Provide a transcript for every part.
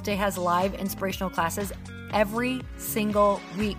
Day has live inspirational classes every single week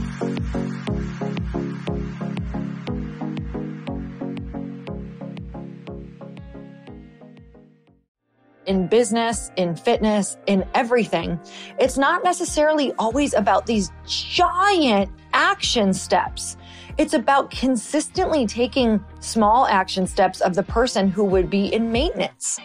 In business, in fitness, in everything, it's not necessarily always about these giant action steps. It's about consistently taking small action steps of the person who would be in maintenance.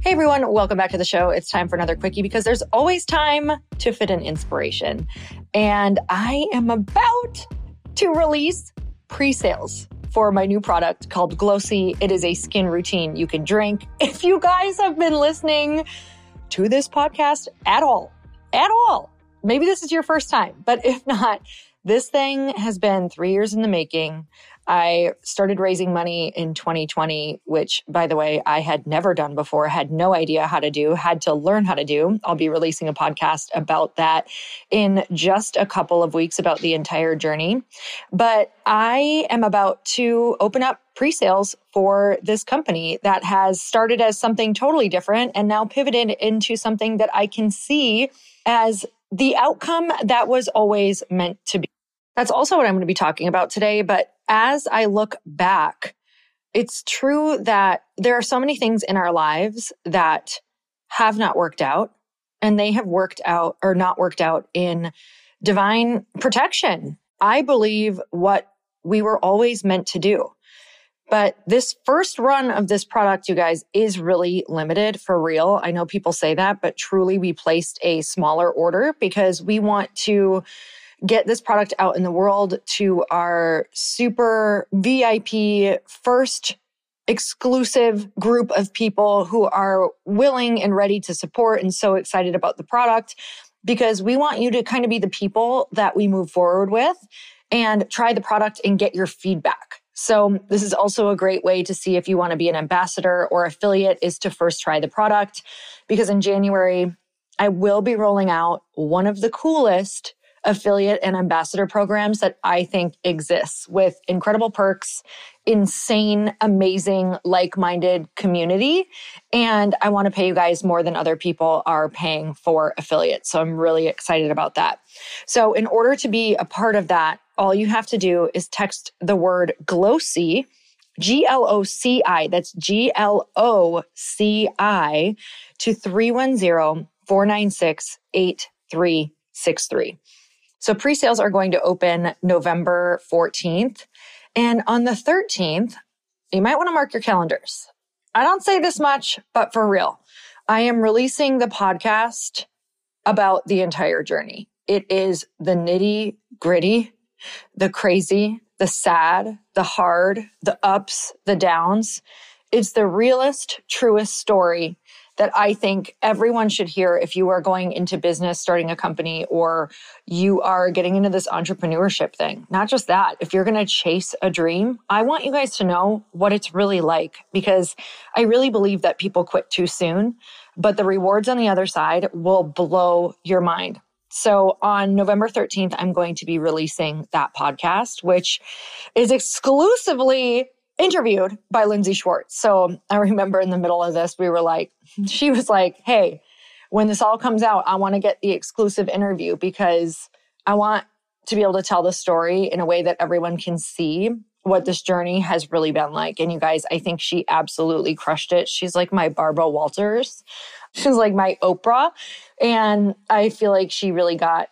Hey everyone, welcome back to the show. It's time for another quickie because there's always time to fit in inspiration. And I am about to release pre sales for my new product called glōci. It is a skin routine you can drink. If you guys have been listening to this podcast at all, at all, maybe this is your first time, but if not, this thing has been three years in the making. I started raising money in 2020, which, by the way, I had never done before, had no idea how to do, had to learn how to do. I'll be releasing a podcast about that in just a couple of weeks about the entire journey. But I am about to open up pre sales for this company that has started as something totally different and now pivoted into something that I can see as the outcome that was always meant to be. That's also what I'm going to be talking about today. But as I look back, it's true that there are so many things in our lives that have not worked out and they have worked out or not worked out in divine protection. I believe what we were always meant to do. But this first run of this product, you guys, is really limited for real. I know people say that, but truly we placed a smaller order because we want to get this product out in the world to our super VIP first exclusive group of people who are willing and ready to support and so excited about the product because we want you to kind of be the people that we move forward with and try the product and get your feedback. So this is also a great way to see if you want to be an ambassador or affiliate is to first try the product because in January I will be rolling out one of the coolest affiliate and ambassador programs that I think exists with incredible perks, insane, amazing, like minded community. And I want to pay you guys more than other people are paying for affiliates. So I'm really excited about that. So, in order to be a part of that, all you have to do is text the word GLOCI. G L O C I, that's G L O C I to 310 496 8363. So pre sales are going to open November 14th. And on the 13th, you might want to mark your calendars. I don't say this much, but for real, I am releasing the podcast about the entire journey. It is the nitty gritty, the crazy, the sad, the hard, the ups, the downs. It's the realest, truest story that I think everyone should hear if you are going into business, starting a company, or you are getting into this entrepreneurship thing. Not just that, if you're going to chase a dream, I want you guys to know what it's really like because I really believe that people quit too soon, but the rewards on the other side will blow your mind. So on November 13th, I'm going to be releasing that podcast, which is exclusively interviewed by Lindsay Schwartz. So um, I remember in the middle of this, we were like, she was like, hey, when this all comes out, I want to get the exclusive interview because I want to be able to tell the story in a way that everyone can see what this journey has really been like. And you guys, I think she absolutely crushed it. She's like my Barbara Walters. She's like my Oprah. And I feel like she really got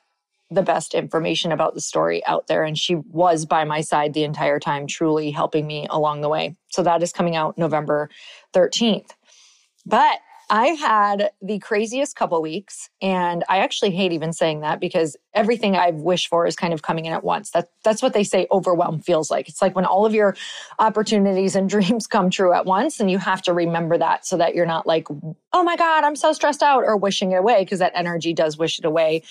the best information about the story out there. And she was by my side the entire time, truly helping me along the way. So that is coming out November 13th. But I've had the craziest couple weeks, and I actually hate even saying that because everything I've wished for is kind of coming in at once. That, that's what they say overwhelm feels like. It's like when all of your opportunities and dreams come true at once, and you have to remember that so that you're not like, oh my God, I'm so stressed out, or wishing it away, because that energy does wish it away.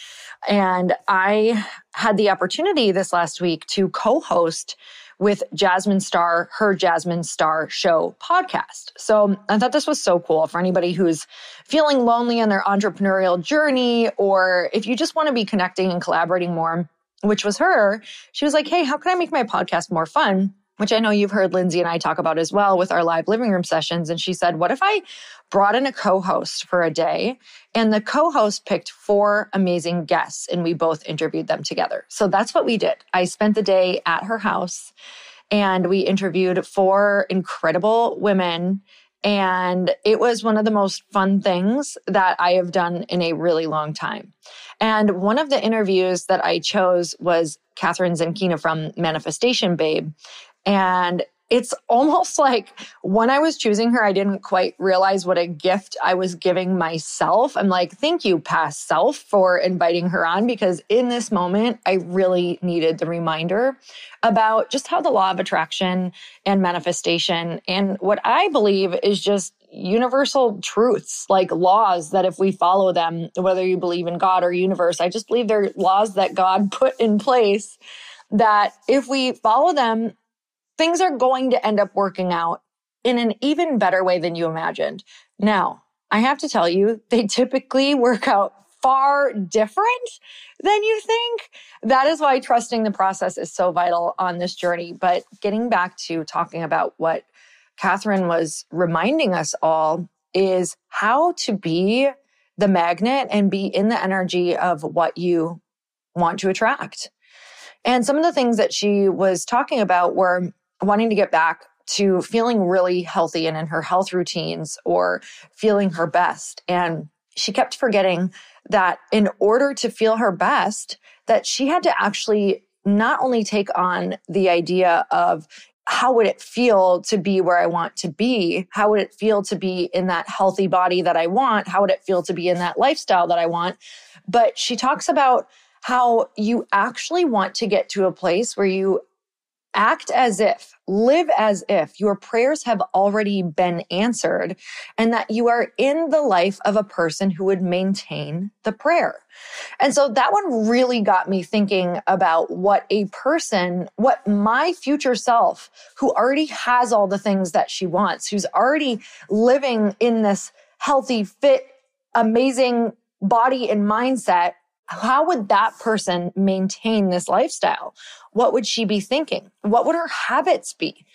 And I had the opportunity this last week to co host with Jasmine Star, her Jasmine Star Show podcast. So I thought this was so cool for anybody who's feeling lonely in their entrepreneurial journey, or if you just want to be connecting and collaborating more, which was her. She was like, Hey, how can I make my podcast more fun? Which I know you've heard Lindsay and I talk about as well with our live living room sessions. And she said, What if I brought in a co host for a day and the co host picked four amazing guests and we both interviewed them together? So that's what we did. I spent the day at her house and we interviewed four incredible women. And it was one of the most fun things that I have done in a really long time. And one of the interviews that I chose was Kathrin Zenkina from Manifestation Babe. And it's almost like when I was choosing her, I didn't quite realize what a gift I was giving myself. I'm like, thank you, past self, for inviting her on because in this moment, I really needed the reminder about just how the law of attraction and manifestation and what I believe is just universal truths, like laws that if we follow them, whether you believe in God or universe, I just believe they're laws that God put in place that if we follow them, things are going to end up working out in an even better way than you imagined. Now, I have to tell you, they typically work out far different than you think. That is why trusting the process is so vital on this journey. But getting back to talking about what Kathrin was reminding us all is how to be the magnet and be in the energy of what you want to attract. And some of the things that she was talking about were wanting to get back to feeling really healthy and in her health routines or feeling her best. And she kept forgetting that in order to feel her best, that she had to actually not only take on the idea of how would it feel to be where I want to be? How would it feel to be in that healthy body that I want? How would it feel to be in that lifestyle that I want? But she talks about how you actually want to get to a place where you act as if, live as if your prayers have already been answered and that you are in the life of a person who would maintain the prayer. And so that one really got me thinking about what a person, what my future self, who already has all the things that she wants, who's already living in this healthy, fit, amazing body and mindset, how would that person maintain this lifestyle? What would she be thinking? What would her habits be?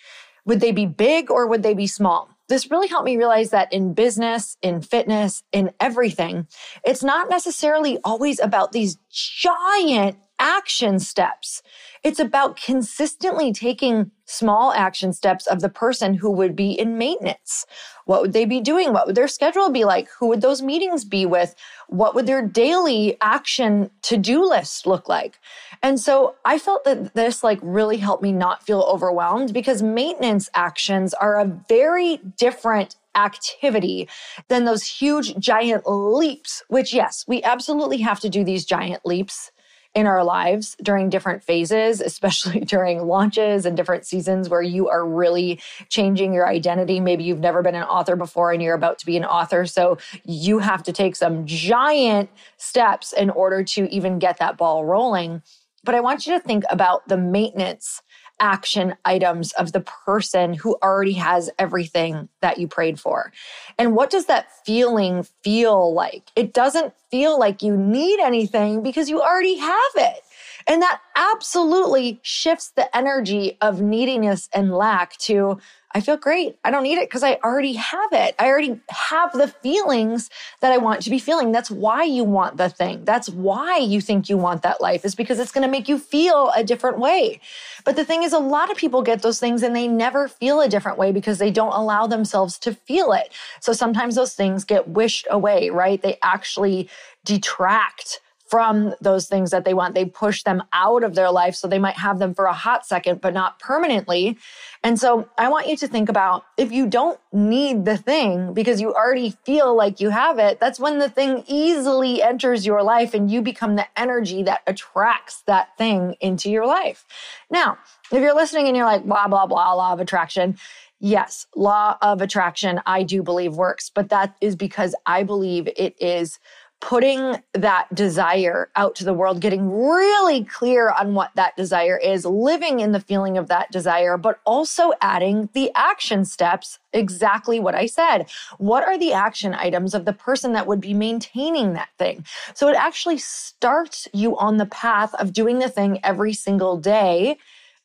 Would they be big or would they be small? This really helped me realize that in business, in fitness, in everything, it's not necessarily always about these giant action steps. It's about consistently taking small action steps of the person who would be in maintenance. What would they be doing? What would their schedule be like? Who would those meetings be with? What would their daily action to do list look like? And so I felt that this like really helped me not feel overwhelmed because maintenance actions are a very different activity than those huge giant leaps, which yes, we absolutely have to do these giant leaps in our lives during different phases, especially during launches and different seasons where you are really changing your identity. Maybe you've never been an author before and you're about to be an author. So you have to take some giant steps in order to even get that ball rolling. But I want you to think about the maintenance action items of the person who already has everything that you prayed for. And what does that feeling feel like? It doesn't feel like you need anything because you already have it. And that absolutely shifts the energy of neediness and lack to, I feel great. I don't need it because I already have it. I already have the feelings that I want to be feeling. That's why you want the thing. That's why you think you want that life is because it's going to make you feel a different way. But the thing is, a lot of people get those things and they never feel a different way because they don't allow themselves to feel it. So sometimes those things get wished away, right? They actually detract from those things that they want. They push them out of their life. So they might have them for a hot second, but not permanently. And so I want you to think about if you don't need the thing because you already feel like you have it, that's when the thing easily enters your life and you become the energy that attracts that thing into your life. Now, if you're listening and you're like, blah, blah, blah, law of attraction, Yes, law of attraction, I do believe works, but that is because I believe it is putting that desire out to the world, getting really clear on what that desire is, living in the feeling of that desire, but also adding the action steps, exactly what I said. What are the action items of the person that would be maintaining that thing? So it actually starts you on the path of doing the thing every single day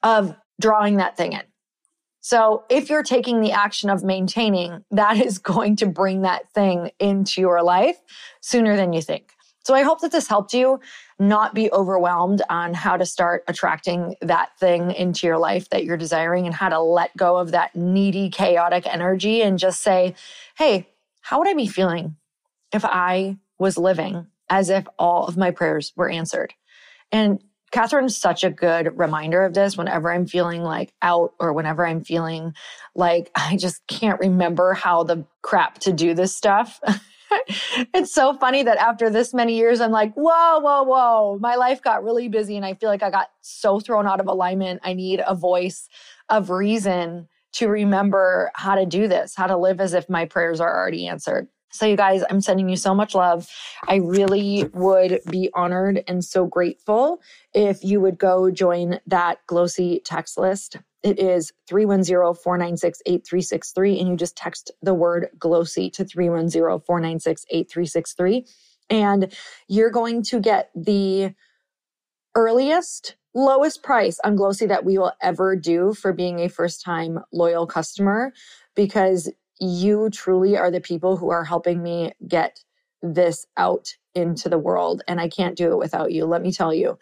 of drawing that thing in. So if you're taking the action of maintaining, that is going to bring that thing into your life sooner than you think. So I hope that this helped you not be overwhelmed on how to start attracting that thing into your life that you're desiring and how to let go of that needy, chaotic energy and just say, Hey, how would I be feeling if I was living as if all of my prayers were answered? And Kathrin's such a good reminder of this whenever I'm feeling like out or whenever I'm feeling like I just can't remember how the crap to do this stuff. it's so funny that after this many years, I'm like, whoa, whoa, whoa. My life got really busy and I feel like I got so thrown out of alignment. I need a voice of reason to remember how to do this, how to live as if my prayers are already answered. So, you guys, I'm sending you so much love. I really would be honored and so grateful if you would go join that glōci text list. It is 310 496 8363, and you just text the word glōci to 310 496 8363. And you're going to get the earliest lowest price on glōci that we will ever do for being a first time loyal customer because you truly are the people who are helping me get this out into the world. And I can't do it without you. Let me tell you,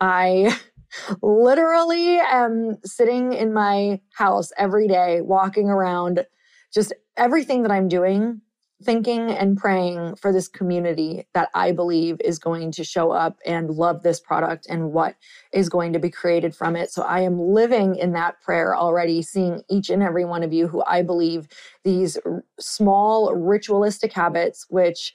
I literally am sitting in my house every day, walking around, just everything that I'm doing thinking and praying for this community that I believe is going to show up and love this product and what is going to be created from it. So I am living in that prayer already, seeing each and every one of you who I believe these small ritualistic habits, which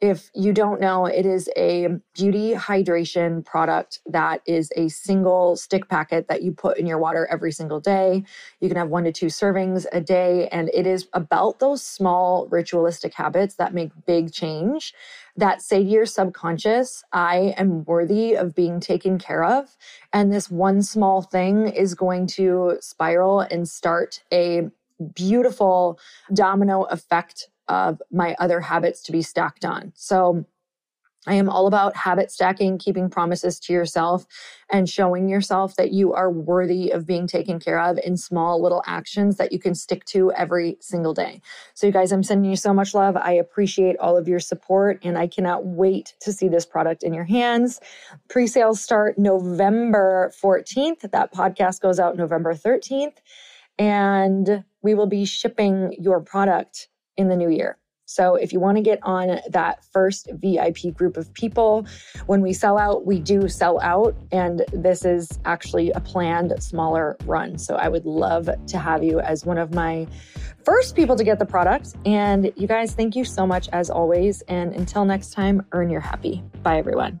if you don't know, it is a beauty hydration product that is a single stick packet that you put in your water every single day. You can have one to two servings a day. And it is about those small ritualistic habits that make big change that say to your subconscious, I am worthy of being taken care of. And this one small thing is going to spiral and start a beautiful domino effect of my other habits to be stacked on. So I am all about habit stacking, keeping promises to yourself, and showing yourself that you are worthy of being taken care of in small little actions that you can stick to every single day. So, you guys, I'm sending you so much love. I appreciate all of your support, and I cannot wait to see this product in your hands. Pre sales start November 14th. That podcast goes out November 13th, and we will be shipping your product in the new year. So if you want to get on that first VIP group of people, when we sell out, we do sell out. And this is actually a planned smaller run. So I would love to have you as one of my first people to get the product. And you guys, thank you so much as always. And until next time, earn your happy. Bye, everyone.